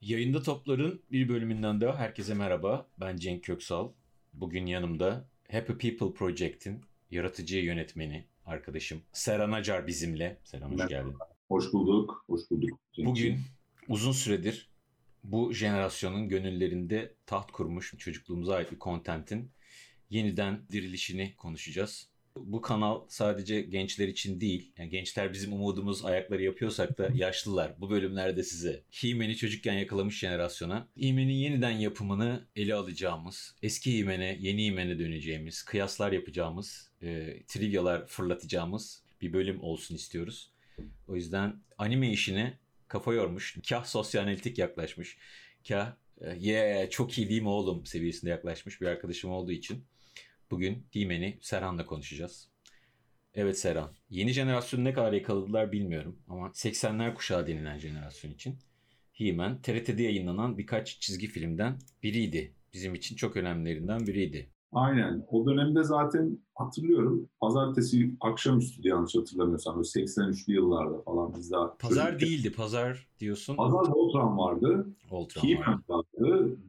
Yayında Toplar'ın bir bölümünden daha herkese merhaba. Ben Cenk Köksal. Bugün yanımda Happy People Project'in yaratıcı yönetmeni arkadaşım Serhan Acar bizimle. Serhan hoş geldin. Hoş bulduk, hoş bulduk. Bugün uzun süredir bu jenerasyonun gönüllerinde taht kurmuş çocukluğumuza ait bir kontentin yeniden dirilişini konuşacağız. Bu kanal sadece gençler için değil. Yani gençler bizim umudumuz ayakları yapıyorsak da yaşlılar bu bölümlerde size Himen'i çocukken yakalamış jenerasyona Himen'in yeniden yapımını ele alacağımız, eski Himen'e yeni Himen'e döneceğimiz, kıyaslar yapacağımız, e, trivyalar fırlatacağımız bir bölüm olsun istiyoruz. O yüzden anime işine kafa yormuş, kah sosyoanalitik yaklaşmış, kah yeah çok iyi değil mi oğlum seviyesinde yaklaşmış bir arkadaşım olduğu için Bugün Himen'i Serhan'la konuşacağız. Evet Serhan, yeni jenerasyon ne kadar yakaladılar bilmiyorum ama 80'ler kuşağı denilen jenerasyon için He-Man TRT'de yayınlanan birkaç çizgi filmden biriydi. Bizim için çok önemlilerinden biriydi. Aynen. O dönemde zaten hatırlıyorum. Pazartesi akşamüstü yanlış hatırlamıyorsam. Böyle 83'lü yıllarda falan biz daha... Pazar çocukken. değildi. Pazar diyorsun. Pazar Voltron vardı. Voltron vardı. vardı.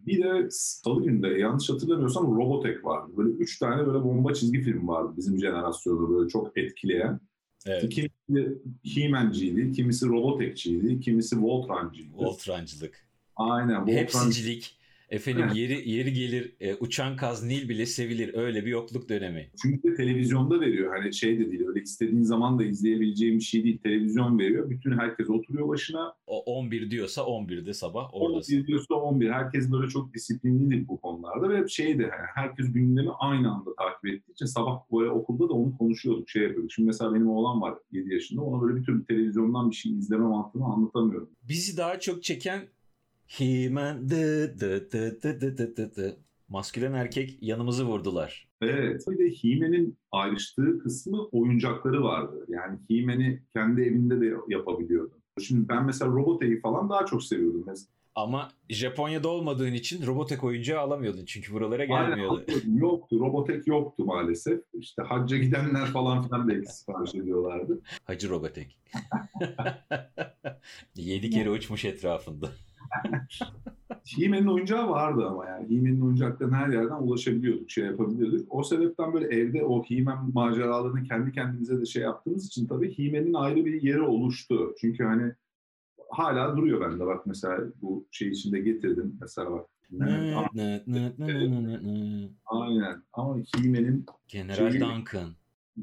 Bir de salı günde yanlış hatırlamıyorsam Robotech vardı. Böyle üç tane böyle bomba çizgi film vardı bizim jenerasyonu böyle çok etkileyen. Evet. Kimisi He-Man'ciydi, kimisi Robotech'ciydi, kimisi Voltron'cıydı. Voltron'cılık. Aynen. Voltron... Hepsicilik. Efendim yeri yeri gelir e, uçan kaz Nil bile sevilir öyle bir yokluk dönemi. Çünkü televizyonda veriyor hani şey de değil öyle istediğin zaman da izleyebileceğim bir şey değil televizyon veriyor. Bütün herkes oturuyor başına. O 11 diyorsa 11'de sabah oradasın. 11 diyorsa 11 herkes böyle çok disiplinlidir bu konularda ve şey de yani herkes gündemi aynı anda takip ettiği için sabah böyle okulda da onu konuşuyorduk şey yapıyorduk. Şimdi mesela benim oğlan var 7 yaşında ona böyle bir türlü televizyondan bir şey izleme mantığını anlatamıyorum. Bizi daha çok çeken He-Man dı dı dı dı dı dı dı dı. Maskülen erkek yanımızı vurdular. Evet. Bir de He-Man'in ayrıştığı kısmı oyuncakları vardı. Yani He-Man'i kendi evinde de yapabiliyordu. Şimdi ben mesela Robotech'i falan daha çok seviyordum. Mesela ama Japonya'da olmadığın için Robotech oyuncağı alamıyordun çünkü buralara gelmiyordu. Aynen, yoktu. Robotech yoktu maalesef. İşte hacca gidenler falan filan belki sipariş ediyorlardı. Hacı Robotech. Yedi kere uçmuş etrafında. He-Man'in oyuncağı vardı ama yani. He-Man'in oyuncaklarına her yerden ulaşabiliyorduk, şey yapabiliyorduk. O sebepten böyle evde o He-Man maceralarını kendi kendimize de şey yaptığımız için tabii He-Man'in ayrı bir yeri oluştu. Çünkü hani hala duruyor bende bak mesela bu şey içinde getirdim mesela bak. Aynen ama He-Man'in General Duncan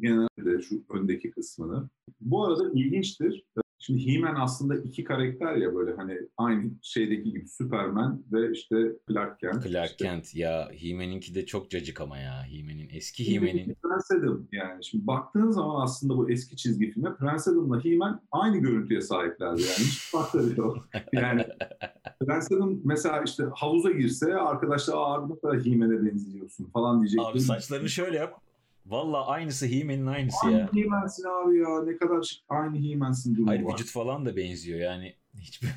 genelde şu öndeki kısmını. Bu arada ilginçtir. Şimdi He-Man aslında iki karakter ya böyle hani aynı şeydeki gibi Superman ve işte Clark Kent. Clark işte. Kent ya He-Man'inki de çok cacık ama ya He-Man'in eski He-Man'in. Prince Adam yani şimdi baktığın zaman aslında bu eski çizgi filme Prince Adam'la He-Man aynı görüntüye sahiplerdi yani hiç farkları yok. Yani Prince Adam mesela işte havuza girse arkadaşlar ne kadar He-Man'e benziyorsun falan diyecek. Abi saçlarını şöyle yap Valla aynısı He-Man'in aynısı aynı ya. Aynı He-Man'sin abi ya. Ne kadar aynı He-Man'sin Hayır var. vücut falan da benziyor yani. Hiçbir...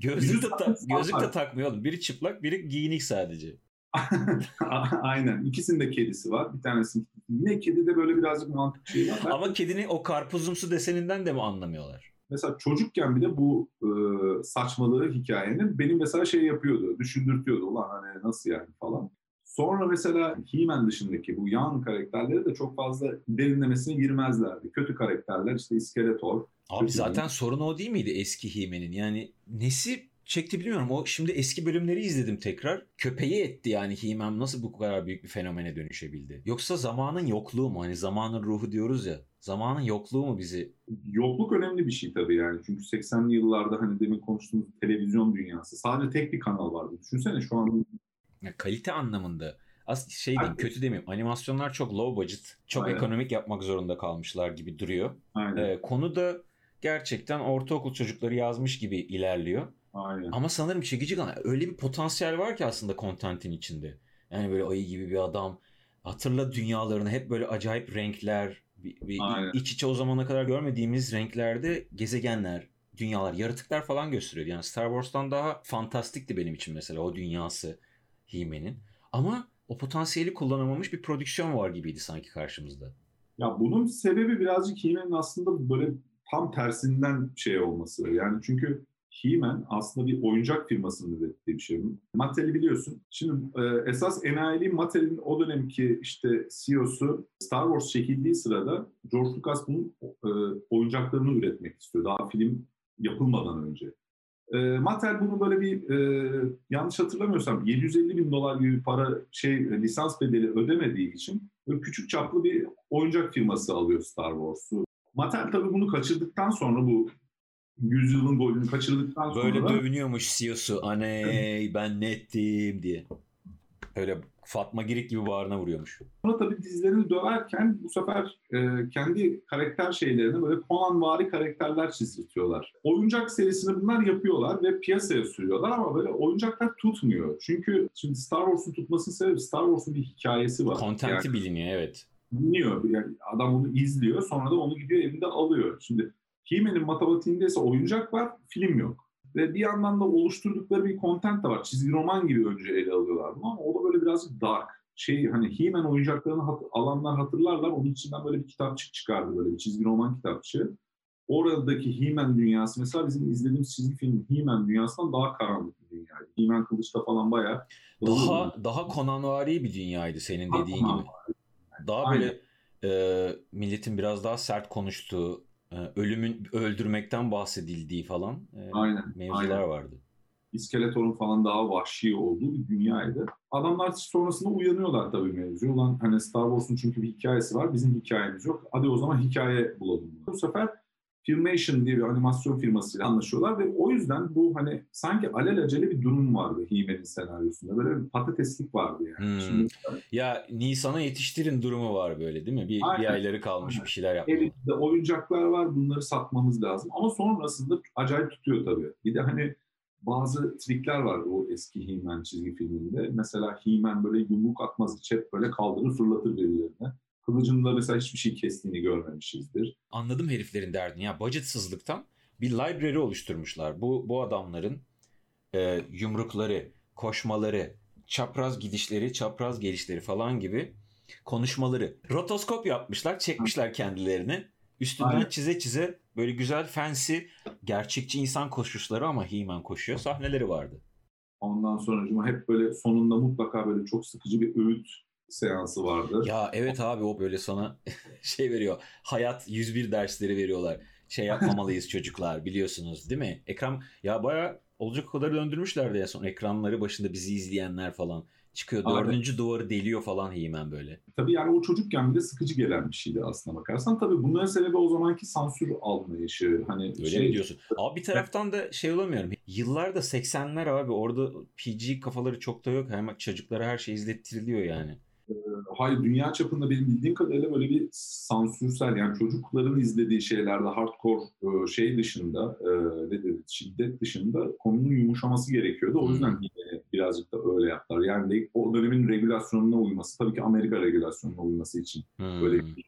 gözlük de, ta- gözlük de takmıyor oğlum. Biri çıplak biri giyinik sadece. Aynen. İkisinin de kedisi var. Bir tanesinin ne kedi de böyle birazcık mantık şey var. Ama kedinin o karpuzumsu deseninden de mi anlamıyorlar? Mesela çocukken bile bu e, saçmalığı hikayenin benim mesela şey yapıyordu, düşündürtüyordu. Ulan hani nasıl yani falan. Sonra mesela He-Man dışındaki bu yan karakterleri de çok fazla derinlemesine girmezlerdi. Kötü karakterler işte İskeletor. Abi zaten mi? sorun o değil miydi eski He-Man'in? Yani nesi çekti bilmiyorum. O şimdi eski bölümleri izledim tekrar. Köpeği etti yani He-Man nasıl bu kadar büyük bir fenomene dönüşebildi? Yoksa zamanın yokluğu mu? Hani zamanın ruhu diyoruz ya. Zamanın yokluğu mu bizi? Yokluk önemli bir şey tabii yani. Çünkü 80'li yıllarda hani demin konuştuğumuz televizyon dünyası. Sadece tek bir kanal vardı. Düşünsene şu an ya kalite anlamında az şey değil, kötü demeyeyim. Animasyonlar çok low budget, çok Aynen. ekonomik yapmak zorunda kalmışlar gibi duruyor. Aynen. Ee, konu da gerçekten ortaokul çocukları yazmış gibi ilerliyor. Aynen. Ama sanırım çekici. Öyle bir potansiyel var ki aslında kontentin içinde. Yani böyle ayı gibi bir adam. Hatırla dünyalarını hep böyle acayip renkler, bir, bir iç içe o zamana kadar görmediğimiz renklerde gezegenler, dünyalar, yaratıklar falan gösteriyor. Yani Star Wars'tan daha fantastikti benim için mesela o dünyası. He-Man'in. Ama o potansiyeli kullanamamış bir prodüksiyon var gibiydi sanki karşımızda. Ya bunun sebebi birazcık He-Man'in aslında böyle tam tersinden şey olması. Yani çünkü He-Man aslında bir oyuncak firmasının ürettiği bir şey. Mattel'i biliyorsun. Şimdi e, esas enayiliği Mattel'in o dönemki işte CEO'su Star Wars çekildiği sırada George Lucas bunun e, oyuncaklarını üretmek istiyor. Daha film yapılmadan önce. E, Mattel bunu böyle bir e, yanlış hatırlamıyorsam 750 bin dolar gibi para şey lisans bedeli ödemediği için böyle küçük çaplı bir oyuncak firması alıyor Star Wars'u. Mattel tabii bunu kaçırdıktan sonra bu yüzyılın golünü kaçırdıktan sonra Böyle dövünüyormuş CEO'su. Aney ben nettim diye. Öyle Fatma Girik gibi bağrına vuruyormuş. Sonra tabii dizlerini döverken bu sefer e, kendi karakter şeylerini böyle Conan-vari karakterler çizdirtiyorlar. Oyuncak serisini bunlar yapıyorlar ve piyasaya sürüyorlar ama böyle oyuncaklar tutmuyor. Çünkü şimdi Star Wars'un tutmasının sebebi Star Wars'un bir hikayesi var. Kontenti yani, biliniyor evet. Biliniyor. Yani adam onu izliyor sonra da onu gidiyor evinde alıyor. Şimdi He-Man'in matematiğinde ise oyuncak var, film yok. Ve bir yandan da oluşturdukları bir content de var. Çizgi roman gibi önce ele alıyorlar bunu ama o da böyle birazcık dark. Şey hani He-Man oyuncaklarını hat- alanlar hatırlarlar. Onun içinden böyle bir kitapçık çıkardı böyle bir çizgi roman kitapçığı. Oradaki He-Man dünyası mesela bizim izlediğimiz çizgi film He-Man dünyasından daha karanlık bir dünyaydı. He-Man kılıçta falan bayağı daha daha Conanvari bir dünyaydı senin dediğin gibi. Daha Aynen. böyle e, milletin biraz daha sert konuştuğu, ölümün öldürmekten bahsedildiği falan e, aynen, mevzular aynen. vardı. İskeletor'un falan daha vahşi olduğu bir dünyaydı. Adamlar sonrasında uyanıyorlar tabii mevzu. Ulan hani Star Wars'un çünkü bir hikayesi var. Bizim hikayemiz yok. Hadi o zaman hikaye bulalım. Bu sefer Filmation diye bir animasyon firmasıyla anlaşıyorlar ve o yüzden bu hani sanki alelacele bir durum vardı He-Man'in senaryosunda. Böyle bir patateslik vardı yani. Hmm. Şimdi, ya Nisan'a yetiştirin durumu var böyle değil mi? Bir, aynen, bir ayları kalmış aynen. bir şeyler yapmalı. Elinde oyuncaklar var bunları satmamız lazım ama sonrasında acayip tutuyor tabii. Bir de hani bazı trikler var o eski He-Man çizgi filminde. Mesela He-Man böyle yumruk atmaz hiç hep böyle kaldırır fırlatır birilerine. Kılıcında mesela hiçbir şey kestiğini görmemişizdir. Anladım heriflerin derdini. Ya budgetsızlıktan bir library oluşturmuşlar. Bu bu adamların e, yumrukları, koşmaları, çapraz gidişleri, çapraz gelişleri falan gibi konuşmaları. Rotoskop yapmışlar, çekmişler kendilerini. Üstünden Aynen. çize çize böyle güzel fancy gerçekçi insan koşuşları ama He-Man koşuyor sahneleri vardı. Ondan sonra hep böyle sonunda mutlaka böyle çok sıkıcı bir öğüt seansı vardı. Ya evet abi o böyle sana şey veriyor. Hayat 101 dersleri veriyorlar. Şey yapmamalıyız çocuklar biliyorsunuz değil mi? Ekran ya baya olacak kadar döndürmüşlerdi ya son ekranları başında bizi izleyenler falan. Çıkıyor dördüncü Abi. duvarı deliyor falan Himen böyle. Tabii yani o çocukken bile sıkıcı gelen bir şeydi aslına bakarsan. Tabii bunların sebebi o zamanki sansür almayışı. Hani Öyle şey... mi diyorsun? Abi bir taraftan da şey olamıyorum. Yıllarda 80'ler abi orada PG kafaları çok da yok. Hemen çocuklara her şey izlettiriliyor yani. Ee, hayır dünya çapında benim bildiğim kadarıyla böyle bir sansürsel yani çocukların izlediği şeylerde hardcore e, şey dışında e, ne dedi şiddet dışında konunun yumuşaması gerekiyordu. O yüzden hmm. birazcık da öyle yaptılar. Yani o dönemin regülasyonuna uyması tabii ki Amerika regülasyonuna uyması için hmm. böyle bir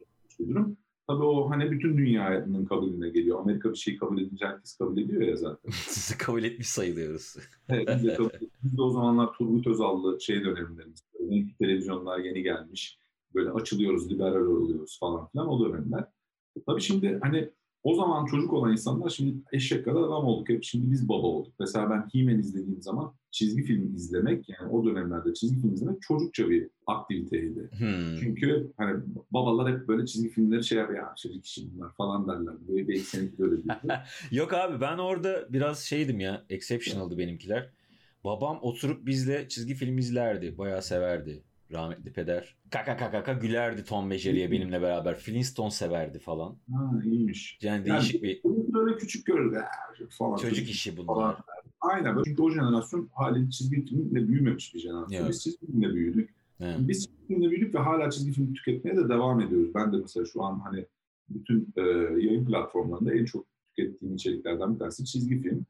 durum. Tabii o hani bütün dünyanın kabulüne geliyor. Amerika bir şey kabul edince herkes kabul ediyor ya zaten. Sizi kabul etmiş sayılıyoruz. evet, biz de, kabul, biz de o zamanlar Turgut Özal'lı şey dönemlerimiz. Renkli televizyonlar yeni gelmiş. Böyle açılıyoruz, liberal oluyoruz falan filan o dönemler. Tabii şimdi hani o zaman çocuk olan insanlar şimdi eşek kadar adam olduk. Hep şimdi biz baba olduk. Mesela ben He-Man izlediğim zaman çizgi film izlemek yani o dönemlerde çizgi film izlemek çocukça bir aktiviteydi. Hmm. Çünkü hani babalar hep böyle çizgi filmleri şey yapıyor. Ya çocuk işi bunlar falan derler. Böyle bir eksenik böyle Yok abi ben orada biraz şeydim ya. Exceptional'dı benimkiler. Babam oturup bizle çizgi film izlerdi. Bayağı severdi rahmetli peder. Kaka kaka kaka gülerdi Tom ve Jerry'e benimle beraber. Flintstone severdi falan. Ha iyiymiş. Yani değişik yani, bir... Böyle küçük gördü falan. Çocuk işi bunlar. Falan. Aynen. Çünkü o jenerasyon haliyle çizgi filmle büyümemiş bir jenerasyon. Evet. Biz çizgi filmle büyüdük. Evet. Biz çizgi filmle büyüdük ve hala çizgi film tüketmeye de devam ediyoruz. Ben de mesela şu an hani bütün e, yayın platformlarında en çok tükettiğim içeriklerden bir tanesi çizgi film.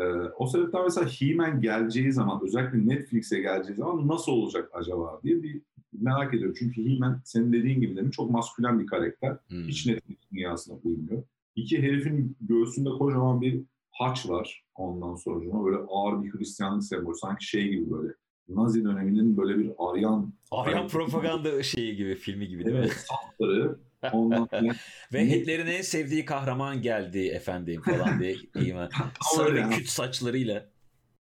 Ee, o sebepten mesela He-Man geleceği zaman, özellikle Netflix'e geleceği zaman nasıl olacak acaba diye bir merak ediyorum. Çünkü He-Man senin dediğin gibi demin çok maskülen bir karakter. Hmm. Hiç Netflix dünyasına uymuyor. İki herifin göğsünde kocaman bir haç var ondan sonra. Böyle ağır bir Hristiyanlık sembolü. Sanki şey gibi böyle Nazi döneminin böyle bir Aryan... Aryan propaganda şeyi gibi, filmi gibi değil evet, mi? Safları Ve Hitler'in en sevdiği kahraman geldi efendim falan diye. Sarı ya. küt saçlarıyla.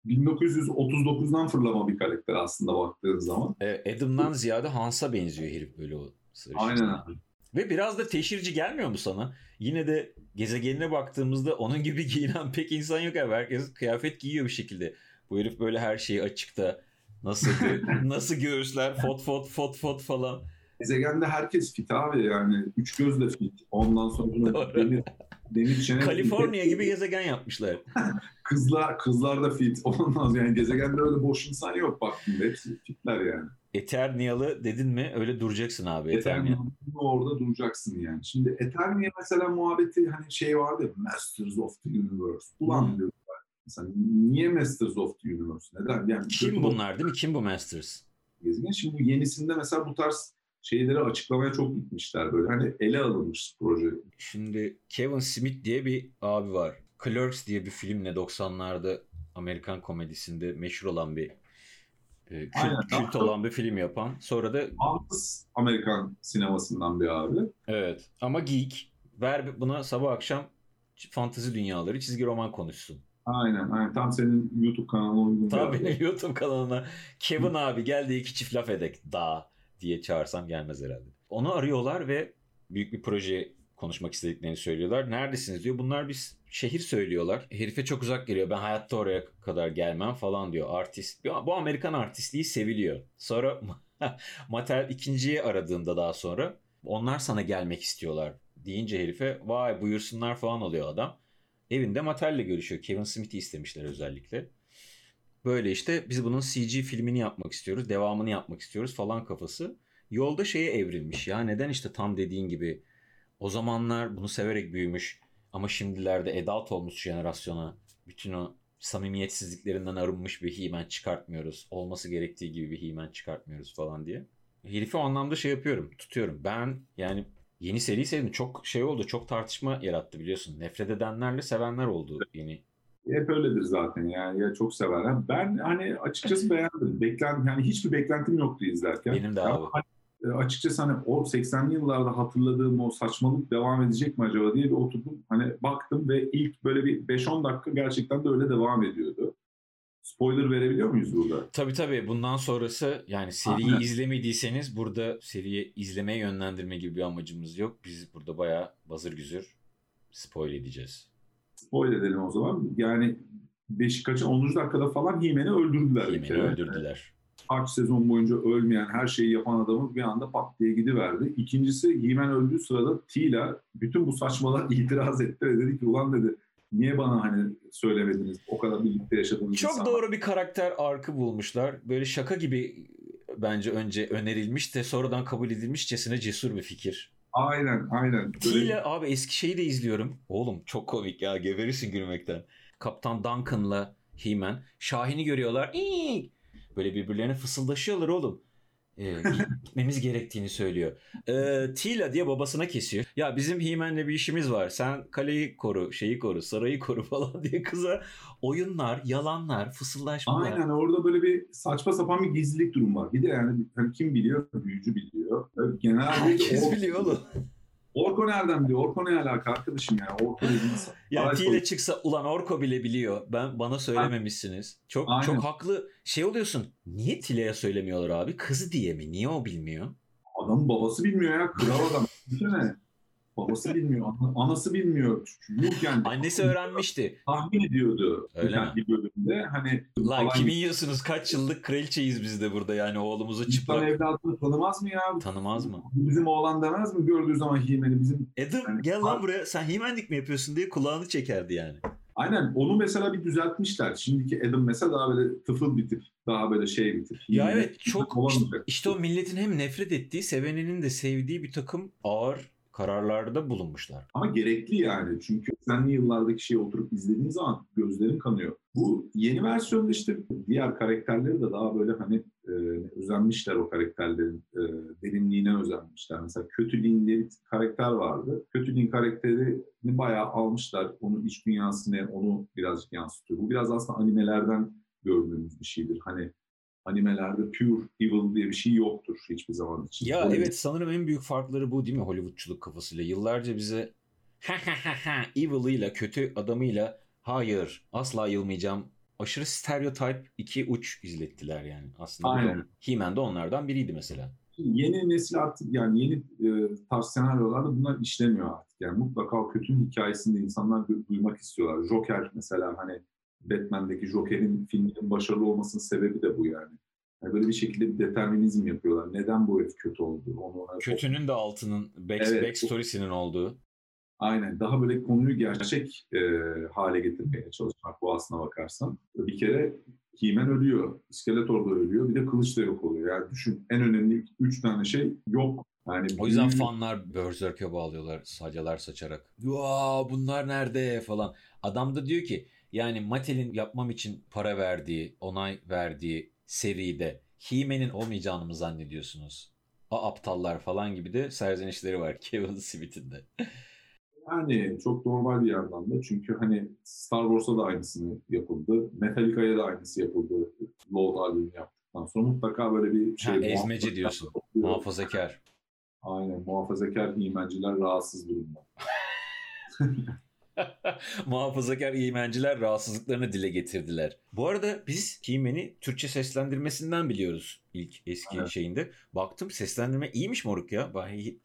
1939'dan fırlama bir karakter aslında baktığın zaman. E, Adam'dan ziyade Hans'a benziyor herif böyle o sarışın. Aynen abi. Ve biraz da teşhirci gelmiyor mu sana? Yine de gezegenine baktığımızda onun gibi giyinen pek insan yok abi. Herkes kıyafet giyiyor bir şekilde. Bu herif böyle her şeyi açıkta. Nasıl nasıl göğüsler fot fot fot fot falan. Gezegende herkes fit abi yani. Üç göz de fit. Ondan sonra demir, demir çene. Kaliforniya gibi gezegen yapmışlar. Kızlar, kızlar da fit. Ondan sonra yani gezegende öyle boş insan yok baktığında. Hepsi fitler yani. Eternialı dedin mi öyle duracaksın abi Eternia. Eternia'nın orada duracaksın yani. Şimdi Eternia mesela muhabbeti hani şey vardı ya, Masters of the Universe. Ulan Hmm. diyorum ben. Mesela niye Masters of the Universe? Neden? Yani Kim bunlar değil mi? Kim bu Masters? gezegen. Şimdi bu yenisinde mesela bu tarz şeyleri açıklamaya çok gitmişler böyle. Hani ele alınmış proje. Şimdi Kevin Smith diye bir abi var. Clerks diye bir filmle 90'larda Amerikan komedisinde meşhur olan bir e, kült, Aynen. kült olan bir film yapan. Sonra da Bağımsız Amerikan sinemasından bir abi. evet ama geek. Ver buna sabah akşam fantezi dünyaları çizgi roman konuşsun. Aynen, aynen. Tam senin YouTube kanalına uygun Tam benim YouTube kanalına Kevin abi gel de iki çift laf edek daha diye çağırsam gelmez herhalde. Onu arıyorlar ve büyük bir proje konuşmak istediklerini söylüyorlar. Neredesiniz diyor. Bunlar bir şehir söylüyorlar. Herife çok uzak geliyor. Ben hayatta oraya kadar gelmem falan diyor. Artist. Bu Amerikan artistliği seviliyor. Sonra Mattel ikinciyi aradığında daha sonra onlar sana gelmek istiyorlar deyince herife vay buyursunlar falan oluyor adam. Evinde Mattel'le görüşüyor. Kevin Smith'i istemişler özellikle. Böyle işte biz bunun CG filmini yapmak istiyoruz. Devamını yapmak istiyoruz falan kafası. Yolda şeye evrilmiş ya neden işte tam dediğin gibi o zamanlar bunu severek büyümüş ama şimdilerde adult olmuş jenerasyona bütün o samimiyetsizliklerinden arınmış bir He-Man çıkartmıyoruz. Olması gerektiği gibi bir He-Man çıkartmıyoruz falan diye. Herifi o anlamda şey yapıyorum, tutuyorum. Ben yani yeni seri sevdim. Çok şey oldu, çok tartışma yarattı biliyorsun. Nefret edenlerle sevenler oldu yeni. Hep öyledir zaten yani. Ya çok severler. Ben hani açıkçası beğendim. Beklen, yani hiçbir beklentim yoktu izlerken. Benim de Ama abi. hani, e, açıkçası hani o 80'li yıllarda hatırladığım o saçmalık devam edecek mi acaba diye bir oturdum. Hani baktım ve ilk böyle bir 5-10 dakika gerçekten de öyle devam ediyordu. Spoiler verebiliyor muyuz burada? Tabii tabii bundan sonrası yani seriyi Aynen. izlemediyseniz burada seriyi izlemeye yönlendirme gibi bir amacımız yok. Biz burada bayağı bazır güzür spoil edeceğiz. Spoiler edelim o zaman. Yani Beşiktaş'ın 10. dakikada falan Himen'i öldürdüler kere. öldürdüler. Kaç sezon boyunca ölmeyen, her şeyi yapan adamı bir anda pat diye gidiverdi. İkincisi Himen öldüğü sırada Tila bütün bu saçmalar itiraz etti ve dedi ki ulan dedi niye bana hani söylemediniz o kadar birlikte yaşadığınız Çok insanlar?" doğru bir karakter arkı bulmuşlar. Böyle şaka gibi bence önce önerilmiş de sonradan kabul edilmişçesine cesur bir fikir. Aynen aynen. Böyle- abi eski şeyi de izliyorum. Oğlum çok komik ya geberirsin gülmekten. Kaptan Duncan'la He-Man Şahin'i görüyorlar. İyi. Böyle birbirlerine fısıldaşıyorlar oğlum. Ee, gitmemiz gerektiğini söylüyor. Ee, Tila diye babasına kesiyor. Ya bizim He-Man'le bir işimiz var. Sen kaleyi koru, şeyi koru, sarayı koru falan diye kıza oyunlar, yalanlar, fısıldaşmalar. Aynen orada böyle bir saçma sapan bir gizlilik durum var. Bir de yani hani kim biliyor? Büyücü biliyor. Genelde Herkes Orko- biliyor oğlum. Orko nereden biliyor? Orko ne alaka arkadaşım ya? Orko dediğiniz Ya Ay, Tile çıksa ulan Orko bile biliyor. Ben bana söylememişsiniz. Çok Aynen. çok haklı. Şey oluyorsun. Niye Tile'ye söylemiyorlar abi? Kızı diye mi? Niye o bilmiyor? Adamın babası bilmiyor ya. Kral adam. Düşünsene. Babası bilmiyor. ana- Anası bilmiyor. Yok yani. Annesi öğrenmişti. Tahmin ediyordu. Öyle bir, bir bölümde. Hani Lan falan- kimi yiyorsunuz? Kaç yıllık kraliçeyiz biz de burada yani oğlumuzu İnsan çıplak. evladını tanımaz mı ya? Tanımaz mı? Bizim oğlan demez mi? Gördüğü zaman Himen'i bizim Adam Yani- gel lan buraya sen himenlik mi yapıyorsun diye kulağını çekerdi yani. Aynen onu mesela bir düzeltmişler. Şimdiki Adam mesela daha böyle tıfıl bir tip. Daha böyle şey bir tip. Ya evet çok işte, işte o milletin hem nefret ettiği seveninin de sevdiği bir takım ağır kararlarda bulunmuşlar. Ama gerekli yani. Çünkü 80'li yıllardaki şeyi oturup izlediğin zaman gözlerin kanıyor. Bu yeni versiyonda işte diğer karakterleri de daha böyle hani e, özenmişler o karakterlerin e, derinliğine özenmişler. Mesela Kötülüğün diye bir karakter vardı. Kötülüğün karakterini bayağı almışlar. Onun iç dünyasını onu birazcık yansıtıyor. Bu biraz aslında animelerden gördüğümüz bir şeydir. Hani animelerde pure evil diye bir şey yoktur hiçbir zaman için. Ya Öyle evet sanırım en büyük farkları bu değil mi Hollywoodçuluk kafasıyla? Yıllarca bize ha ha ha ha evil'ıyla kötü adamıyla hayır asla yılmayacağım aşırı stereotype iki uç izlettiler yani. Aslında Aynen. He-Man de onlardan biriydi mesela. yeni nesil artık yani yeni e, tarz senaryolarda bunlar işlemiyor artık. Yani mutlaka o kötünün hikayesini insanlar du- duymak istiyorlar. Joker mesela hani Batman'deki Joker'in filminin başarılı olmasının sebebi de bu yani. Yani böyle bir şekilde bir determinizm yapıyorlar. Neden bu herif kötü oldu? Onu Kötünün de altının back, Evet. backstory'sinin olduğu. Aynen. Daha böyle konuyu gerçek e, hale getirmeye çalışmak bu aslına bakarsan. Bir kere He-Man ölüyor. İskeletor da ölüyor. Bir de kılıç da yok oluyor. Yani düşün en önemli üç tane şey yok. Yani O yüzden büyü- fanlar Berserk'e bağlıyorlar sacalar saçarak. Vaa bunlar nerede falan. Adam da diyor ki yani Mattel'in yapmam için para verdiği, onay verdiği seride He-Man'in olmayacağını mı zannediyorsunuz? A aptallar falan gibi de serzenişleri var Kevin Smith'in de. Yani çok normal bir yandan da çünkü hani Star Wars'a da aynısını yapıldı. Metallica'ya da aynısı yapıldı. Load albümü yaptıktan sonra mutlaka böyle bir şey... Ha, ezmece diyorsun. Muhafazakar. Aynen muhafazakar imenciler rahatsız durumda. Muhafazakar iğmenciler rahatsızlıklarını dile getirdiler. Bu arada biz He-Man'i Türkçe seslendirmesinden biliyoruz ilk eski Evet. şeyinde. Baktım seslendirme iyiymiş moruk ya.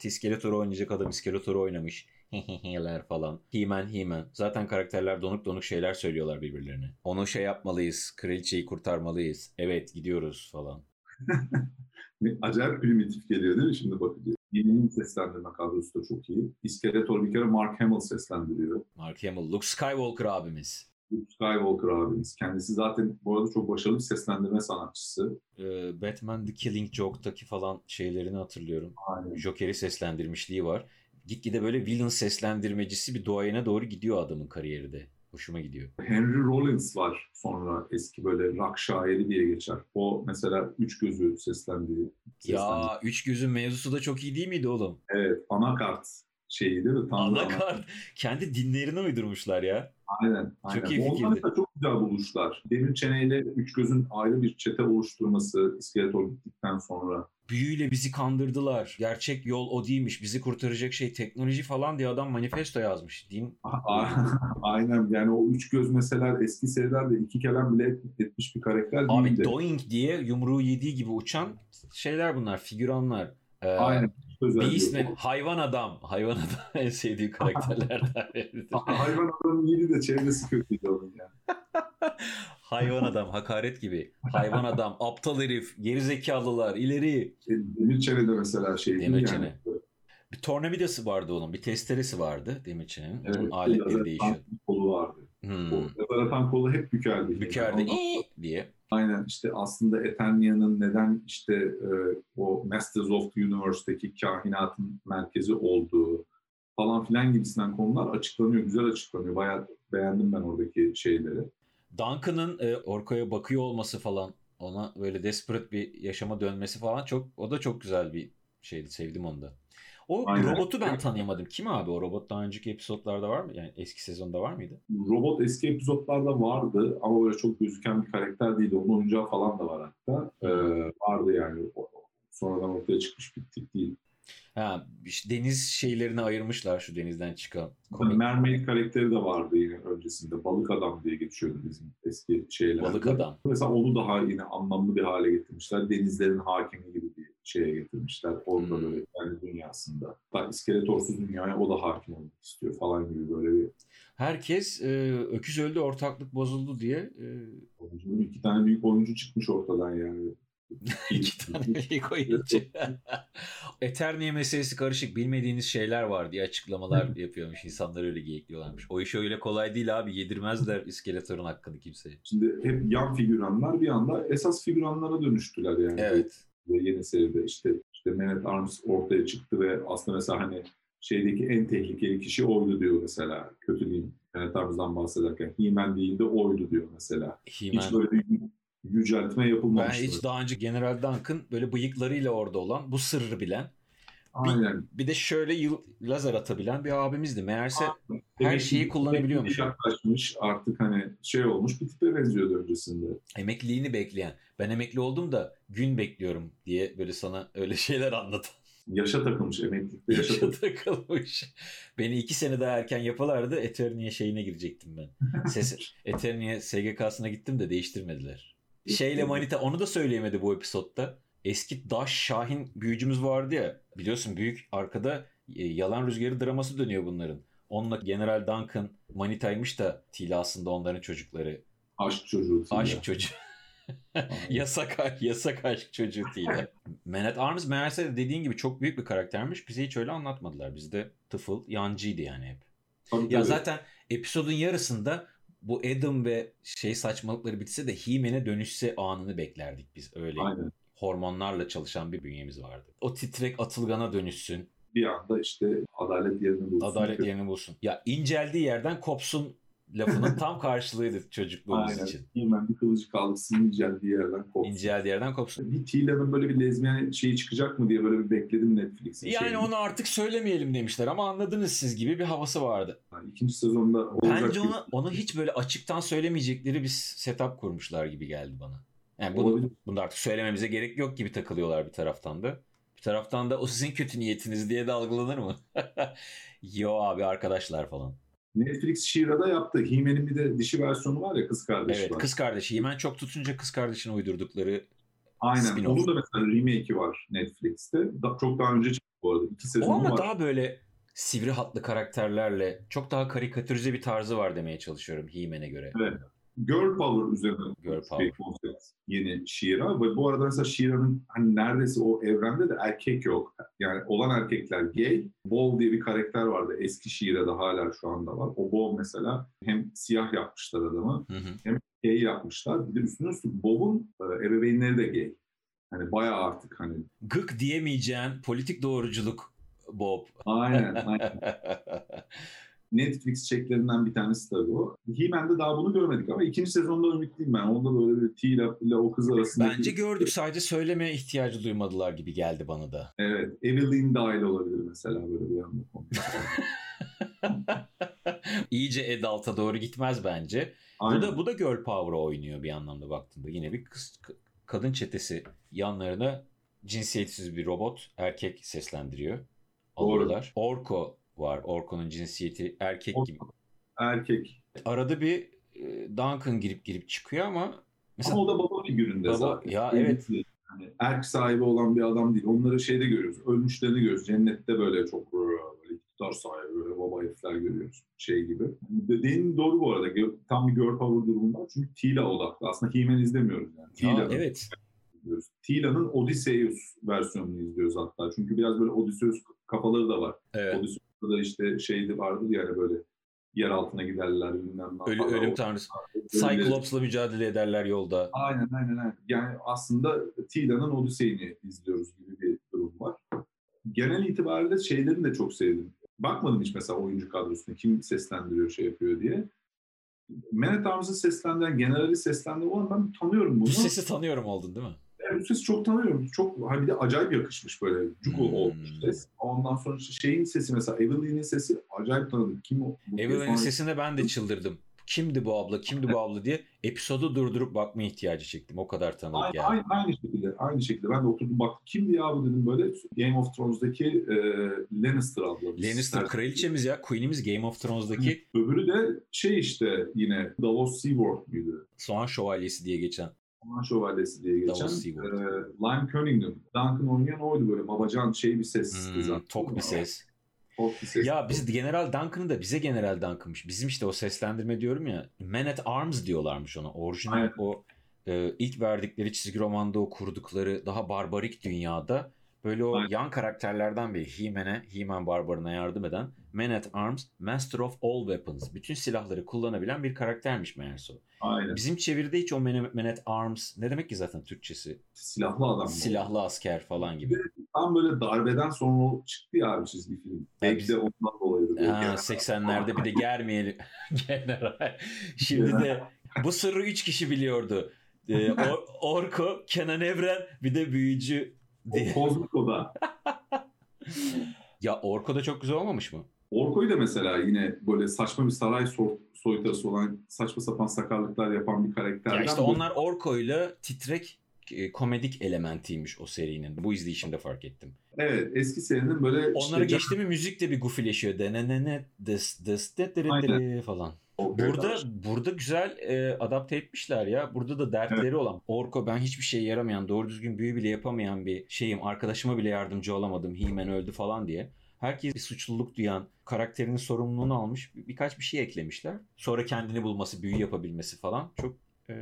İskeletor'u oynayacak adam İskeletor'u oynamış. Hehehe'ler falan. He-Man, He-Man. Zaten karakterler donuk donuk şeyler söylüyorlar birbirlerine. Onu şey yapmalıyız. Kraliçeyi kurtarmalıyız. Evet gidiyoruz falan. Acayip primitif geliyor değil mi şimdi bakınca? Yeni'nin seslendirme kadrosu da çok iyi. İskeletor bir kere Mark Hamill seslendiriyor. Mark Hamill, Luke Skywalker abimiz. Luke Skywalker abimiz. Kendisi zaten bu arada çok başarılı bir seslendirme sanatçısı. Ee, Batman The Killing Joke'daki falan şeylerini hatırlıyorum. Aynen. Joker'i seslendirmişliği var. Gitgide böyle villain seslendirmecisi bir duayene doğru gidiyor adamın kariyeri de. Hoşuma gidiyor. Henry Rollins var sonra eski böyle rock şairi diye geçer. O mesela Üç Gözü seslendiği. seslendi. Ya Üç Gözün mevzusu da çok iyi değil miydi oğlum? Evet anakart şeyi değil mi? Tanrı Anakart. Kendi dinlerini uydurmuşlar ya. Aynen. aynen. Çok iyi Onlar fikirdi. mesela çok güzel buluşlar. Demir Çene'yle Üç Göz'ün ayrı bir çete oluşturması İskeletor gittikten sonra. Büyüyle bizi kandırdılar. Gerçek yol o değilmiş. Bizi kurtaracak şey teknoloji falan diye adam manifesto yazmış. Din Aynen yani o Üç Göz mesela eski serilerde iki kelam bile etmiş bir karakter Abi değildi. Doink diye yumruğu yediği gibi uçan şeyler bunlar. Figüranlar. Ee, Aynen. Özelliği Beastman, hayvan adam. Hayvan adam en sevdiği karakterlerden biridir. Hayvan adamın yeri de çevresi kötüydü onun yani. hayvan adam, hakaret gibi. Hayvan adam, aptal herif, gerizekalılar, ileri. E, Demir Çene'de mesela şey Demir yani. Çene. Bir tornavidası vardı onun, bir testeresi vardı Demirçen'in. Evet, Onun aletleri lazer değişiyor. atan kolu vardı. Hmm. O kolu hep bükerdi. Bükerdi "İyi" diye. Aynen işte aslında Eternia'nın neden işte e, o Masters of the Universe'deki kainatın merkezi olduğu falan filan gibisinden konular açıklanıyor. Güzel açıklanıyor. Bayağı beğendim ben oradaki şeyleri. Duncan'ın e, Orko'ya bakıyor olması falan, ona böyle desperate bir yaşama dönmesi falan çok, o da çok güzel bir şeydi. Sevdim onu da. O Aynen. robotu ben tanıyamadım. Kim abi o robot daha önceki episodlarda var mı? Yani eski sezonda var mıydı? Robot eski epizotlarda vardı ama böyle çok gözüken bir karakter değildi. Onun oyuncağı falan da var hatta. E, vardı yani. Sonradan ortaya çıkmış bir tip değil. Ha, işte deniz şeylerini ayırmışlar şu denizden çıkan. Komik Mermaid karakteri de vardı yine öncesinde. Balık adam diye geçiyordu bizim eski şeylerde. balık adam. Mesela onu daha yine anlamlı bir hale getirmişler. Denizlerin hakimi gibi şeye getirmişler. Orada Hmm. böyle kendi dünyasında. Hatta iskeletorsuz dünyaya o da hakim olmak istiyor falan gibi böyle bir Herkes e, öküz öldü ortaklık bozuldu diye e, oyuncu. İki tane büyük oyuncu çıkmış ortadan yani. iki tane büyük oyuncu. Eternia meselesi karışık bilmediğiniz şeyler var diye açıklamalar yapıyormuş. İnsanlar öyle geyikliyorlarmış. O iş öyle kolay değil abi. Yedirmezler iskeletorun hakkını kimseye. Şimdi hep yan figüranlar bir anda esas figüranlara dönüştüler yani. Evet. Ve yeni seride işte işte at Arms ortaya çıktı ve aslında mesela hani şeydeki en tehlikeli kişi oydu diyor mesela. Kötü diyeyim. At Arms'dan bahsederken. He-Man değil de oydu diyor mesela. Hiç böyle bir yü- yüceltme Ben yapılmamıştı. hiç daha önce General Duncan böyle bıyıklarıyla orada olan bu sırrı bilen Aynen. Bir, bir de şöyle yıl, lazer atabilen bir abimizdi. Meğerse Aynen. her şeyi kullanabiliyormuş. Yaklaşmış artık hani şey olmuş bir tipe benziyordu öncesinde. Emekliliğini bekleyen. Ben emekli oldum da gün bekliyorum diye böyle sana öyle şeyler anlatan. Yaşa takılmış emeklilikte yaşa, Yaşa takılmış. Beni iki sene daha erken yapalardı Eternia şeyine girecektim ben. Ses, Eternia SGK'sına gittim de değiştirmediler. Şeyle Manita onu da söyleyemedi bu episodda. Eski Daş Şahin büyücümüz vardı ya. Biliyorsun büyük arkada e, yalan rüzgarı draması dönüyor bunların. Onunla General Duncan Manita'ymış da Tila aslında onların çocukları. Aşk çocuğu. Aşk çocuğu. yasak, yasak aşk çocuğu Tila. Man at Arms meğerse dediğin gibi çok büyük bir karaktermiş. Bize hiç öyle anlatmadılar. Bizde tıfıl yancıydı yani hep. Tabii, Ya tabii. zaten episodun yarısında bu Adam ve şey saçmalıkları bitse de He-Man'e dönüşse anını beklerdik biz. Öyle Aynen. Hormonlarla çalışan bir bünyemiz vardı. O titrek atılgana dönüşsün. Bir anda işte adalet yerini bulsun. Adalet yerini bulsun. Ya inceldiği yerden kopsun lafının tam karşılığıydı çocukluğumuz Aynen. için. Hemen bir kılıcı kaldırsın inceldiği yerden kopsun. İnceldiği yerden kopsun. Bir Tila'nın böyle bir lezbiyen şeyi çıkacak mı diye böyle bir bekledim Netflix'in Yani şeyini. onu artık söylemeyelim demişler ama anladınız siz gibi bir havası vardı. Yani ikinci sezonda olacak Bence onu, onu hiç böyle açıktan söylemeyecekleri bir setup kurmuşlar gibi geldi bana. Yani bunu, Olabilir. bunu da artık söylememize gerek yok gibi takılıyorlar bir taraftan da. Bir taraftan da o sizin kötü niyetiniz diye de algılanır mı? Yo abi arkadaşlar falan. Netflix She-Ra'da yaptı. He-Man'in bir de dişi versiyonu var ya kız kardeşi Evet var. kız kardeşi. Hemen çok tutunca kız kardeşine uydurdukları Aynen. Onun da mesela remake'i var Netflix'te. Da, çok daha önce çıktı bu arada. İki O sezonu ama var. daha böyle sivri hatlı karakterlerle çok daha karikatürize bir tarzı var demeye çalışıyorum He-Man'e göre. Evet. Girl Power üzerine Girl bir Power. konsept yeni She-Ra. Ve bu arada mesela She-Ra'nın hani neredeyse o evrende de erkek yok. Yani olan erkekler gay. Bol diye bir karakter vardı. Eski She-Ra'da hala şu anda var. O Bol mesela hem siyah yapmışlar adamı Hı hı. gay yapmışlar. Bir de üstüne üstlük Bob'un e, ebeveynleri de gay. Hani bayağı artık hani Gık diyemeyeceğin politik doğruculuk Bob. aynen aynen. Netflix çeklerinden bir tanesi tabii o. He-Man'de daha bunu görmedik ama ikinci sezonda ümitliyim ben. Onda da öyle bir T ile, ile o kız arasında. Bence gördük sadece söylemeye ihtiyacı duymadılar gibi geldi bana da. Evet. Evelyn dahil olabilir mesela böyle bir anda. İyice adult'a doğru gitmez bence. Bu Aynen. da bu da girl power'a oynuyor bir anlamda baktığında. Yine bir kız kadın çetesi yanlarına cinsiyetsiz bir robot erkek seslendiriyor. Alıyorlar. Orko var. Orko'nun cinsiyeti erkek Orko. gibi. Erkek. Arada bir e, Duncan girip girip çıkıyor ama mesela Ama o da baba figüründe Baba- zaten. ya Öyle evet. değil. Yani erk sahibi olan bir adam değil. Onları şeyde görüyoruz. Ölmüşlerini görüyoruz. Cennette böyle çok böyle iktidar sahibi böyle baba herifler görüyoruz. Şey gibi. Dediğin doğru bu arada. Tam bir girl power durumu var. Çünkü Tila odaklı. Aslında He-Man izlemiyoruz yani. Ya, Tila'nın evet. izliyoruz. Tila'nın Odysseus versiyonunu izliyoruz hatta. Çünkü biraz böyle Odysseus kafaları da var. evet. Odysseus'ta da işte şeydi vardır yani böyle yer altına giderler bilmem ne. Ölü, ölüm tanrısı. Cyclops'la mücadele ederler yolda. Aynen aynen aynen. Yani aslında Tila'nın Odyssey'ini izliyoruz gibi bir durum var. Genel itibariyle şeylerini de çok sevdim. Bakmadım hiç mesela oyuncu kadrosuna kim seslendiriyor şey yapıyor diye. Man at Arms'ı seslendiren, generali seslendiren olan ben tanıyorum bunu. Bu sesi tanıyorum oldun değil mi? Bu sesi çok tanıyorum. Çok ha bir de acayip yakışmış böyle. Cukul Hmm. olmuş ses. Ondan sonra şeyin sesi mesela Evelyn'in sesi acayip tanıdım. Kim o? Evelyn'in sonra- sesine ben de çıldırdım. Kimdi bu abla, kimdi bu abla diye episodu durdurup bakma ihtiyacı çektim. O kadar tanıdık Aynı, yani. aynı, aynı şekilde, aynı şekilde. Ben de oturdum bak kimdi ya bu dedim böyle Game of Thrones'daki e, Lannister ablamız. Lannister Her- kraliçemiz ya. Queen'imiz Game of Thrones'daki Öbürü de şey işte yine Davos Seaworth muydu? soğan şövalyesi diye geçen. Aman Şövalyesi diye geçen. E, Lime Cunningham. Duncan oynayan oydu böyle babacan şey bir ses. Hmm, zaten. tok bir ses. Tok bir ses. Ya biz General Duncan'ı da bize General Duncan'mış. Bizim işte o seslendirme diyorum ya. Man at Arms diyorlarmış ona. Orijinal Aynen. o e, ilk verdikleri çizgi romanda o kurdukları daha barbarik dünyada böyle o Aynen. yan karakterlerden biri He-Man'e, He-Man barbarına yardım eden Man at Arms, Master of All Weapons. Bütün silahları kullanabilen bir karaktermiş meğerse o. Aynen. Bizim çeviride hiç o Man, Man at Arms ne demek ki zaten Türkçesi? Silahlı adam. Silahlı asker falan gibi. Tam böyle darbeden sonra çıktı ya abi çizgi film. Belki biz- de ondan dolayıdır. Ha, 80'lerde bir de germeyelim. General. Şimdi de bu sırrı 3 kişi biliyordu. Ee, Or- Orko, Kenan Evren bir de büyücü Diye. Kozmiko'da. ya Orko da çok güzel olmamış mı? Orko'yu da mesela yine böyle saçma bir saray so- soytarısı olan saçma sapan sakarlıklar yapan bir karakterden. Ya işte onlar Orko'yla titrek e, komedik elementiymiş o serinin. Bu izleyişimde fark ettim. Evet eski serinin böyle Onları işte, geçti mi müzik de bir goofyleşiyor. Denenene dıs dettere Aynen. falan. Burada da- burada güzel e, adapte etmişler ya. Burada da dertleri olan. Orko ben hiçbir şeye yaramayan, doğru düzgün büyü bile yapamayan bir şeyim. Arkadaşıma bile yardımcı olamadım. He-Man öldü falan diye. Herkes bir suçluluk duyan, karakterinin sorumluluğunu almış. Bir- birkaç bir şey eklemişler. Sonra kendini bulması, büyü yapabilmesi falan. Çok e,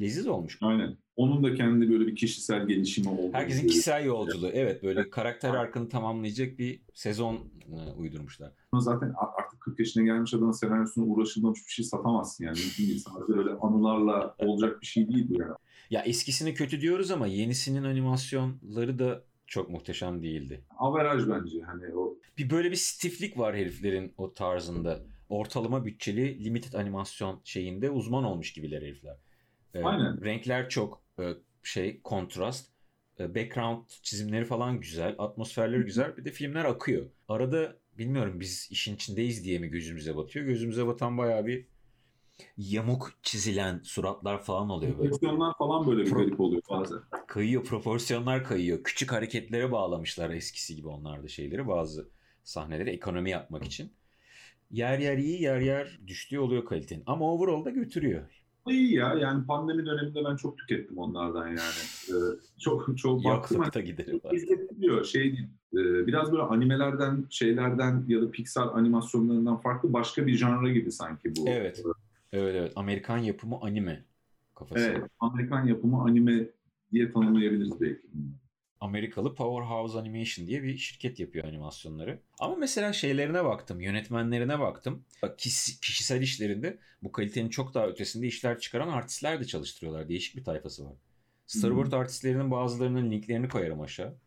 leziz olmuş. Aynen. Onun da kendi böyle bir kişisel gelişimi oldu. Herkesin kişisel yolculuğu. Evet böyle karakter arkını tamamlayacak bir sezon e, uydurmuşlar. Zaten artık 40 yaşına gelmiş adamın senaryosuna uğraşılmamış bir şey satamazsın yani. Mümkün değil. Sadece öyle anılarla olacak bir şey değil bu yani. Ya eskisini kötü diyoruz ama yenisinin animasyonları da çok muhteşem değildi. Averaj bence hani o Bir böyle bir stiflik var heriflerin o tarzında. Ortalama bütçeli limited animasyon şeyinde uzman olmuş gibiler herifler. Aynen. Renkler çok e, şey kontrast. E, background çizimleri falan güzel. Atmosferleri güzel. Bir de filmler akıyor. Arada bilmiyorum biz işin içindeyiz diye mi gözümüze batıyor. Gözümüze batan bayağı bir yamuk çizilen suratlar falan oluyor böyle. Pozisyonlar falan böyle bir Pro- garip oluyor bazen. Kayıyor, proporsiyonlar kayıyor. Küçük hareketlere bağlamışlar eskisi gibi onlar da şeyleri. Bazı sahneleri ekonomi yapmak için. Yer yer iyi, yer yer düştüğü oluyor kalitenin. Ama overall da götürüyor. İyi ya yani pandemi döneminde ben çok tükettim onlardan yani. Ee, çok çok baktım. Yoklukta gideri var. İzletiliyor şey değil. Ee, biraz böyle animelerden, şeylerden ya da Pixar animasyonlarından farklı başka bir janra gibi sanki bu. Evet. Evet evet. Amerikan yapımı anime kafası. Evet. Amerikan yapımı anime diye tanımlayabiliriz belki. Amerikalı Powerhouse Animation diye bir şirket yapıyor animasyonları. Ama mesela şeylerine baktım, yönetmenlerine baktım. Bak, kişi- kişisel işlerinde bu kalitenin çok daha ötesinde işler çıkaran artistler de çalıştırıyorlar. Değişik bir tayfası var. Storyboard artistlerinin bazılarının linklerini koyarım aşağı.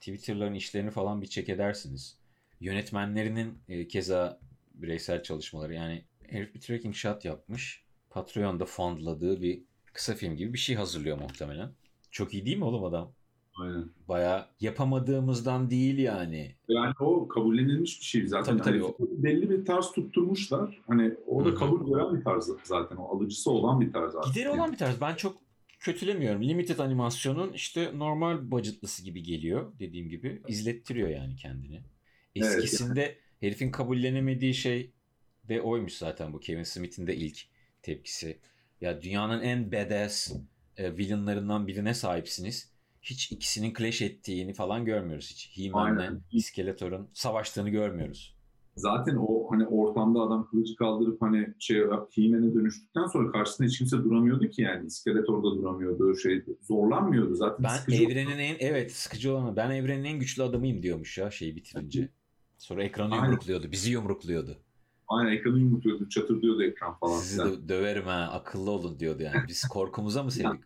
Twitter'ların işlerini falan bir check edersiniz. Yönetmenlerinin e, keza bireysel çalışmaları yani herif bir tracking shot yapmış. Patreon'da fondladığı bir kısa film gibi bir şey hazırlıyor muhtemelen. Çok iyi değil mi oğlum adam? Aynen. Baya yapamadığımızdan değil yani. Yani o kabullenilmiş bir şey zaten. Tabii, tabii, Hani belli bir tarz tutturmuşlar. Hani o da kabul gören bir tarz zaten. O alıcısı olan bir tarz artık. Gideri olan bir tarz. Ben çok kötülemiyorum. Limited animasyonun işte normal budgetlısı gibi geliyor dediğim gibi. izlettiriyor yani kendini. Evet, Eskisinde herifin kabullenemediği şey de oymuş zaten bu Kevin Smith'in de ilk tepkisi. Ya dünyanın en badass e, villainlarından birine sahipsiniz. Hiç ikisinin clash ettiğini falan görmüyoruz hiç. He-Man'le Aynen. Skeletor'un savaştığını görmüyoruz. Zaten o hani ortamda adam kılıcı kaldırıp hani şey He-Man'e dönüştükten sonra karşısında hiç kimse duramıyordu ki yani. İskelet orada duramıyordu. Şey zorlanmıyordu zaten. Ben evrenin en evet sıkıcı olanı. Ben evrenin en güçlü adamıyım diyormuş ya şeyi bitirince. Sonra ekranı Aynen. yumrukluyordu. Bizi yumrukluyordu. Aynen ekranı yumurtuyordu, çatırdıyordu ekran falan. Sizi de döverim ha. Akıllı olun diyordu yani. Biz korkumuza mı sevdik?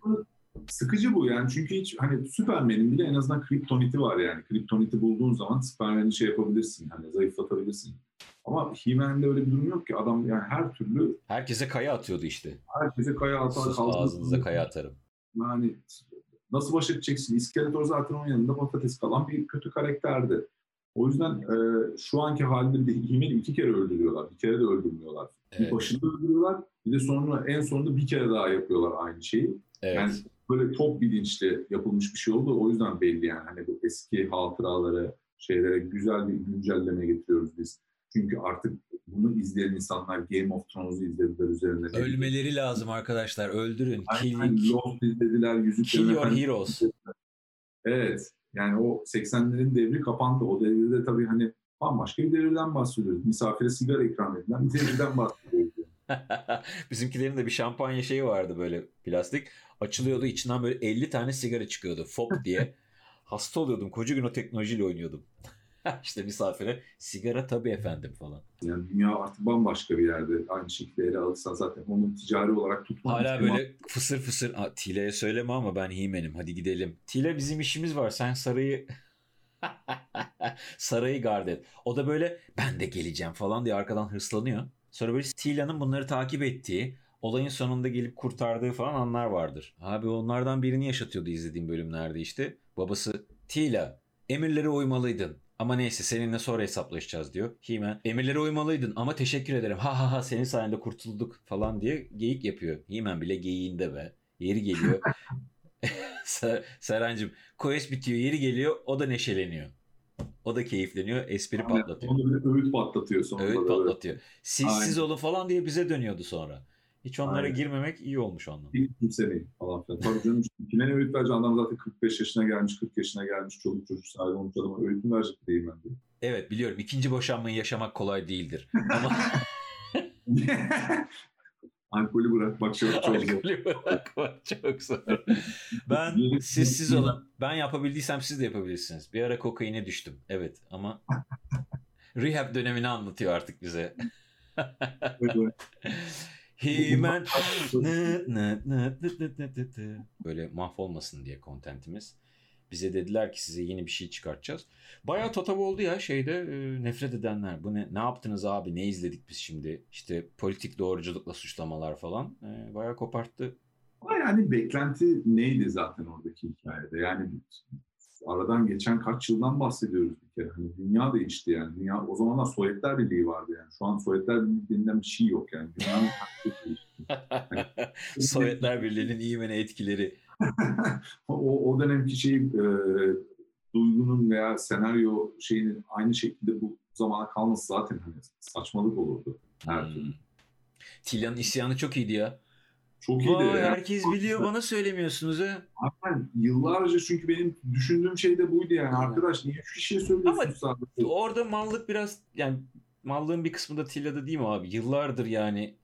Sıkıcı bu yani çünkü hiç hani Superman'in bile en azından kriptoniti var yani. Kriptoniti bulduğun zaman Superman'i şey yapabilirsin hani zayıflatabilirsin. Ama He-Man'de öyle bir durum yok ki. Adam yani her türlü Herkese kaya atıyordu işte. herkese kaya atar Sus ağzınıza kaya atarım. Yani nasıl baş edeceksin? İskeletor zaten onun yanında patates kalan bir kötü karakterdi. O yüzden e, şu anki halinde bir de iki kere öldürüyorlar. Bir kere de öldürmüyorlar. Bir Evet. başında öldürüyorlar. Bir de sonra en sonunda bir kere daha yapıyorlar aynı şeyi. evet. Yani böyle top bilinçli yapılmış bir şey oldu. O yüzden belli yani. Hani bu eski hatıraları, şeylere güzel bir güncelleme getiriyoruz biz. Çünkü artık bunu izleyen insanlar Game of Thrones'u izlediler üzerine. Ölmeleri lazım arkadaşlar. Öldürün. Aynen, Lost izlediler, Yüzüklerin kill your heroes. Evet. Yani o 80'lerin devri kapandı. O devirde tabii hani bambaşka bir devirden bahsediyoruz. Misafire sigara ikram edilen bir devirden bahsediyoruz. Bizimkilerin de bir şampanya şeyi vardı böyle plastik. Açılıyordu içinden böyle 50 tane sigara çıkıyordu. Fop diye. Hasta oluyordum. Koca gün o teknolojiyle oynuyordum. işte misafire sigara tabii efendim falan. Yani dünya artık bambaşka bir yerde. Aynı şekilde ele alırsan zaten onun ticari olarak tutmak Hala böyle fısır fısır "Aa, Tile'ye söyleme ama ben Himen'im hadi gidelim. Tile bizim işimiz var sen sarayı sarayı gard et. O da böyle ben de geleceğim falan diye arkadan hırslanıyor. Böyle Tila'nın bunları takip ettiği olayın sonunda gelip kurtardığı falan anlar vardır. Abi onlardan birini yaşatıyordu izlediğim bölümlerde işte. Babası Tila emirlere uymalıydın. Ama neyse seninle sonra hesaplaşacağız diyor. He-Man emirlere uymalıydın ama teşekkür ederim. Ha ha ha senin sayende kurtulduk falan diye geyik yapıyor. He-Man bile geyiğinde be. Yeri geliyor. Ser, Serhancığım quest bitiyor yeri geliyor o da neşeleniyor. O da keyifleniyor espri Aynen. patlatıyor. Onu bir öğüt patlatıyor sonra. Evet böyle. patlatıyor. Siz siz Aynen. olun falan diye bize dönüyordu sonra. Hiç onlara Aynen. girmemek iyi olmuş ondan. Bir kimsenin falan filan. Tabii canım kime ne öğüt verecek adam zaten 45 yaşına gelmiş, 40 yaşına gelmiş, çoluk çocuk sahibi olmuş adama öğüt mü verecek değil ben diyor. Evet biliyorum ikinci boşanmayı yaşamak kolay değildir. Ama Alkolü bırakmak çok çok zor. alkolü bırakmak çok zor. Ben siz siz olun. Ben yapabildiysem siz de yapabilirsiniz. Bir ara kokaine düştüm. Evet ama rehab dönemini anlatıyor artık bize. Nı. böyle mahvolmasın diye kontentimiz. Bize dediler ki size yeni bir şey çıkartacağız. Bayağı tatav oldu ya şeyde e, nefret edenler. Bu ne ne yaptınız abi? Ne izledik biz şimdi? İşte politik doğruculukla suçlamalar falan. E, bayağı koparttı. Ama yani beklenti neydi zaten oradaki hikayede? Yani aradan geçen kaç yıldan bahsediyoruz bir kere. Hani dünya değişti yani. Dünya o zamanlar Sovyetler Birliği vardı yani. Şu an Sovyetler Birliği denilen bir şey yok yani. Dünyanın değişti. Sovyetler Birliği'nin iyi ve etkileri. o, o dönemki şey e, duygunun veya senaryo şeyinin aynı şekilde bu zamana kalması zaten hani saçmalık olurdu. Her türlü. Hmm. Tilya'nın isyanı çok iyiydi ya. Çok iyiydi. Vay ya. herkes biliyor bana söylemiyorsunuz ha. Aynen. Yıllarca çünkü benim düşündüğüm şey de buydu yani. Aynen. Arkadaş niye şu kişiye söylüyorsunuz sadece? Orada mallık biraz yani mallığın bir kısmı da Tilya'da değil mi abi? Yıllardır yani.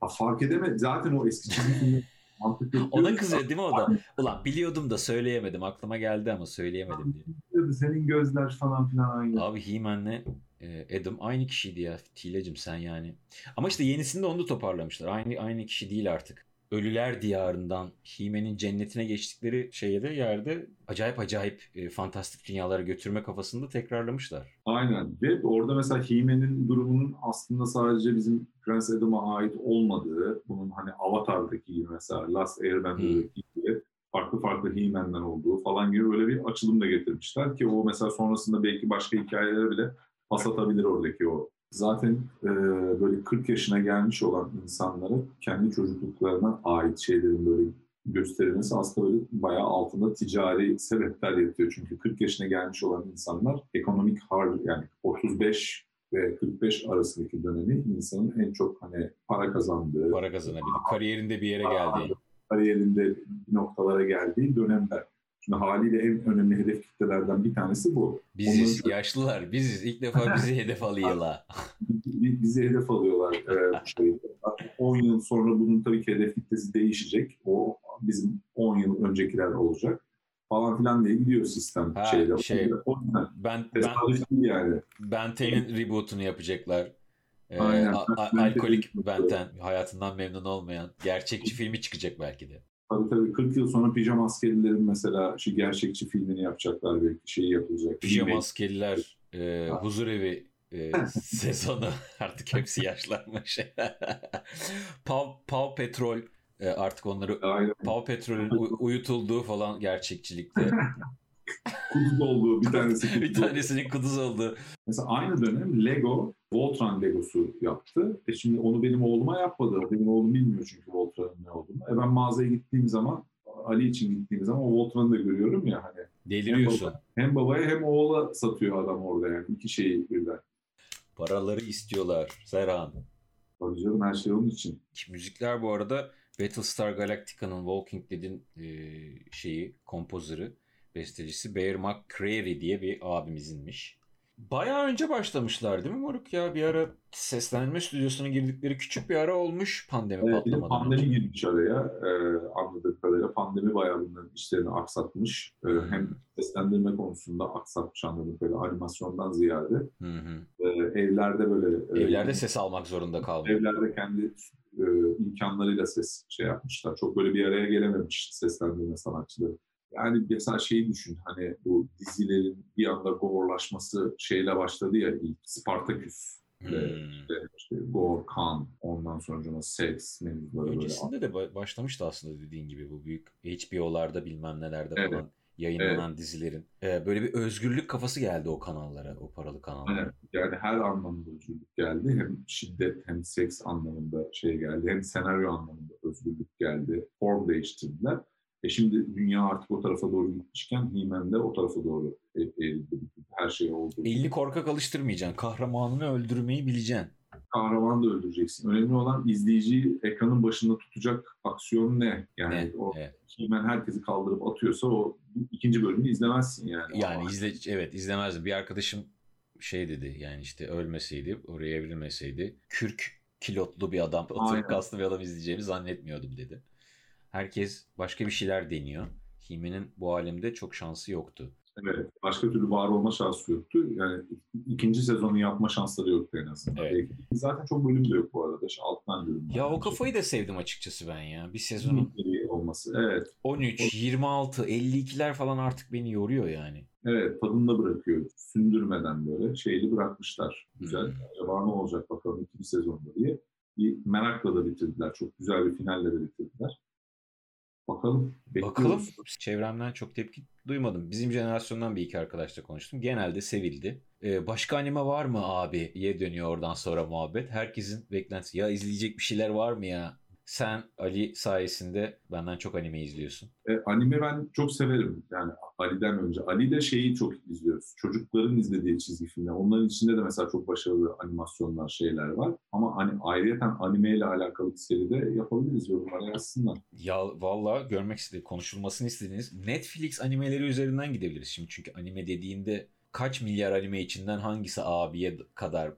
Ha, fark edemedi. Zaten o eski çizgi mantıklı. Ona kızıyor değil mi o da? Ulan biliyordum da söyleyemedim. Aklıma geldi ama söyleyemedim diye. Senin gözler falan filan aynı. Abi He-Man'le e, Adam aynı kişiydi ya. Tilya'cım sen yani. Ama işte yenisinde onu da toparlamışlar. Aynı aynı kişi değil artık. Ölüler diyarından He-Man'in cennetine geçtikleri şeye de yerde acayip acayip e, fantastik dünyalara götürme kafasını da tekrarlamışlar. Aynen. Ve orada mesela He-Man'in durumunun aslında sadece bizim Prens Adam'a ait olmadığı, bunun hani Avatar'daki gibi mesela Last Airbender'daki gibi farklı farklı He-Man'den olduğu falan gibi böyle bir açılım da getirmişler ki o mesela sonrasında belki başka hikayelere bile pas atabilir oradaki o. Zaten e, böyle 40 yaşına gelmiş olan insanlara kendi çocukluklarına ait şeylerin böyle gösterilmesi aslında böyle bayağı altında ticari sebepler yatıyor. Çünkü 40 yaşına gelmiş olan insanlar ekonomik har yani 35 ve 45 arasındaki dönemi insanın en çok hani para kazandığı, Para kazanabildi. Kariyerinde bir yere geldi. kariyerinde noktalara geldiği dönemler. Şimdi haliyle en önemli hedef kitlelerden bir tanesi bu. Biziz, Onların- yaşlılar. Biziz. İlk defa bizi hedef alıyorlar. Bi- bizi hedef alıyorlar e, bu şeyde. 10 yıl sonra bunun tabii ki hedef kitlesi değişecek. O bizim 10 yıl öncekiler olacak falan filan diye gidiyor sistem Ha, şeyde. şey- O Ben ben tesadüf yani. Ben 10'in reboot'unu yapacaklar. Ee, Aynen. a- a- alkolik Benten hayatından memnun olmayan gerçekçi filmi çıkacak belki de. Tabii tabii 40 yıl sonra pijama askerilerin mesela şu gerçekçi filmini yapacaklar belki şeyi yapılacak. Pijama askeriler, e, huzur evi e, sezonu artık hepsi yaşlanmış. Pav, Pav Petrol e, artık onları Aynen. Pav Petrol'ün uy- uyutulduğu falan gerçekçilikte. Kuduz olduğu bir tanesi. bir tanesinin kuduz oldu. Mesela aynı dönem Lego Voltron Legosu yaptı. E şimdi onu benim oğluma yapmadı. Benim oğlum bilmiyor çünkü Voltron'un ne olduğunu. E ben mağazaya gittiğim zaman Ali için gittiğim zaman o Voltron'u da görüyorum ya hani. Deliriyorsun. Hem babaya hem oğula satıyor adam orada yani. iki şeyi birden. Paraları istiyorlar. Serhan. Tabii canım her şey onun için. Müzikler bu arada Battlestar Galactica'nın Walking Dead'in e, şeyi, kompozörü, bestecisi Bear McCreary diye bir abimizinmiş. Bayağı önce başlamışlar değil mi Moruk ya? Bir ara seslenme stüdyosuna girdikleri küçük bir ara olmuş pandemi Evet, patlamadan pandemi önce. girmiş araya. E, anladığım kadarıyla pandemi bayağı bunların işlerini aksatmış. E, hem seslendirme konusunda aksatmış anladığım kadarıyla animasyondan ziyade. Hı hı. E, evlerde böyle... e, Evlerde ses almak zorunda kaldı. evlerde kendi e, imkanlarıyla ses şey yapmışlar. Çok böyle bir araya gelememiş seslendirme sanatçıları. Yani mesela şeyi düşün hani bu dizilerin bir anda gore'laşması şeyle başladı ya ilk Spartaküs. Hmm. İşte, işte gore, kan, ondan sonra seks mevzuları böyle. Öncesinde de ba- başlamıştı aslında dediğin gibi bu büyük HBO'larda bilmem nelerde Evet. falan yayınlanan dizilerin. Ee, böyle bir özgürlük kafası geldi o kanallara, o paralı kanallara. Aynen. Yani her anlamda özgürlük geldi. Hem şiddet hem seks anlamında şey geldi. Hem senaryo anlamında özgürlük geldi. Form değiştirdiler. E şimdi dünya artık o tarafa doğru gitmişken He-Man de o tarafa doğru e- eğildi. Her şey oldu. Elini korkak alıştırmayacaksın. Kahramanını öldürmeyi bileceksin. Kahramanı da öldüreceksin. Önemli olan izleyiciyi ekranın başında tutacak aksiyon ne? Yani Ne? o Evet. He-Man herkesi kaldırıp atıyorsa o ikinci bölümü izlemezsin yani. Yani Ama izle evet izlemezdim. Bir arkadaşım şey dedi yani işte ölmeseydi, oraya evrilmeseydi kürk kilotlu bir adam, atır kaslı bir adam izleyeceğimi zannetmiyordum dedi. Herkes başka bir şeyler deniyor. Hime'nin bu alemde çok şansı yoktu. Evet. Başka türlü var olma şansı yoktu. Yani ikinci sezonu yapma şansları yoktu en azından. Evet. Zaten çok bölüm de yok bu arada. İşte Alt tane bölüm. Ya o kafayı da sevdim açıkçası ben ya. Bir sezonun olması. Evet. 13, 26, 52'ler falan artık beni yoruyor yani. Evet. Tadında bırakıyor. Sündürmeden böyle şeyli bırakmışlar. Güzel. Hmm. Acaba ne olacak bakalım ikinci sezonda diye. Bir merakla da bitirdiler. Çok güzel bir finalle de bitirdiler. Bakalım. Bekliyoruz. Bakalım. Çevremden çok tepki duymadım. Bizim jenerasyondan bir iki arkadaşla konuştum. Genelde sevildi. Ee, başka anime var mı abi? diye dönüyor oradan sonra muhabbet. Herkesin beklentisi. Ya izleyecek bir şeyler var mı ya? Sen Ali sayesinde benden çok anime izliyorsun. E, anime ben çok severim. Yani Ali'den önce. Ali de şeyi çok izliyoruz. Çocukların izlediği çizgi filmler. Onların içinde de mesela çok başarılı animasyonlar, şeyler var. Ama hani ayrıyeten anime ile alakalı bir seri de yapabiliriz. Yorumlara yazsınlar. Ya valla görmek istediğiniz, konuşulmasını istediğiniz Netflix animeleri üzerinden gidebiliriz şimdi. Çünkü anime dediğinde kaç milyar anime içinden hangisi abiye kadar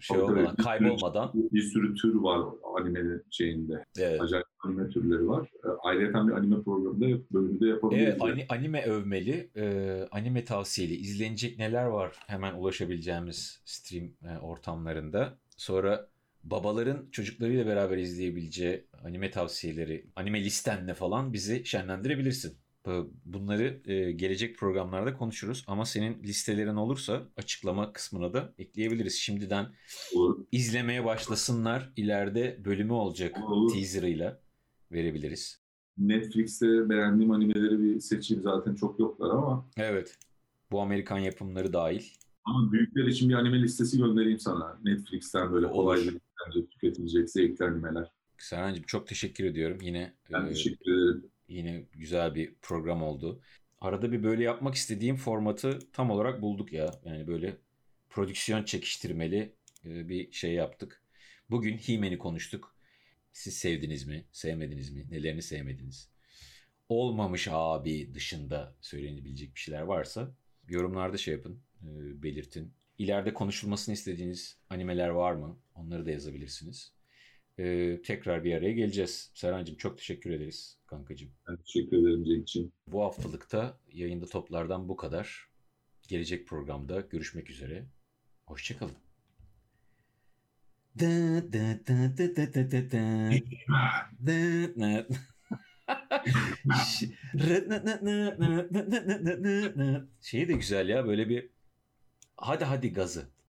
şey Tabii, olmadan, Bir sürü- kaybolmadan. Bir sürü tür var animenin şeyinde. Evet. Acayip anime türleri var. E, ayrıyeten bir anime programında bölümü de yapabiliriz. Evet, ani- anime övmeli, e, anime tavsiyeli, izlenecek neler var hemen ulaşabileceğimiz stream e, ortamlarında. Sonra babaların çocuklarıyla beraber izleyebileceği anime tavsiyeleri, anime listenle falan bizi şenlendirebilirsin. Bu- Bunları e, gelecek programlarda konuşuruz ama senin listelerin olursa açıklama kısmına da ekleyebiliriz. Şimdiden Olur. izlemeye başlasınlar. İleride bölümü olacak Olur. teaserıyla verebiliriz. Netflix'te beğendiğim animeleri bir seçeyim zaten çok yoklar ama Evet. Bu Amerikan yapımları dahil. ama büyükler için bir anime listesi göndereyim sana. Netflix'ten böyle bence tüketilecek zevkli animeler. Serhan'cığım çok teşekkür ediyorum. Yine Ben e, teşekkür ederim. Yine güzel bir program oldu. Arada bir böyle yapmak istediğim formatı tam olarak bulduk ya. Yani böyle prodüksiyon çekiştirmeli e, bir şey yaptık. Bugün He-Man'i konuştuk. Siz sevdiniz mi? Sevmediniz mi? Nelerini sevmediniz? Olmamış abi dışında söylenebilecek bir şeyler varsa yorumlarda şey yapın, e, belirtin. İleride konuşulmasını istediğiniz animeler var mı? Onları da yazabilirsiniz. E, tekrar bir araya geleceğiz. Serhan'cığım çok teşekkür ederiz kankacığım. Ben teşekkür ederim Cenk'ciğim. Bu haftalıkta yayında toplardan bu kadar. Gelecek programda görüşmek üzere. Hoşçakalın. Şey de güzel ya böyle bir hadi hadi gazı.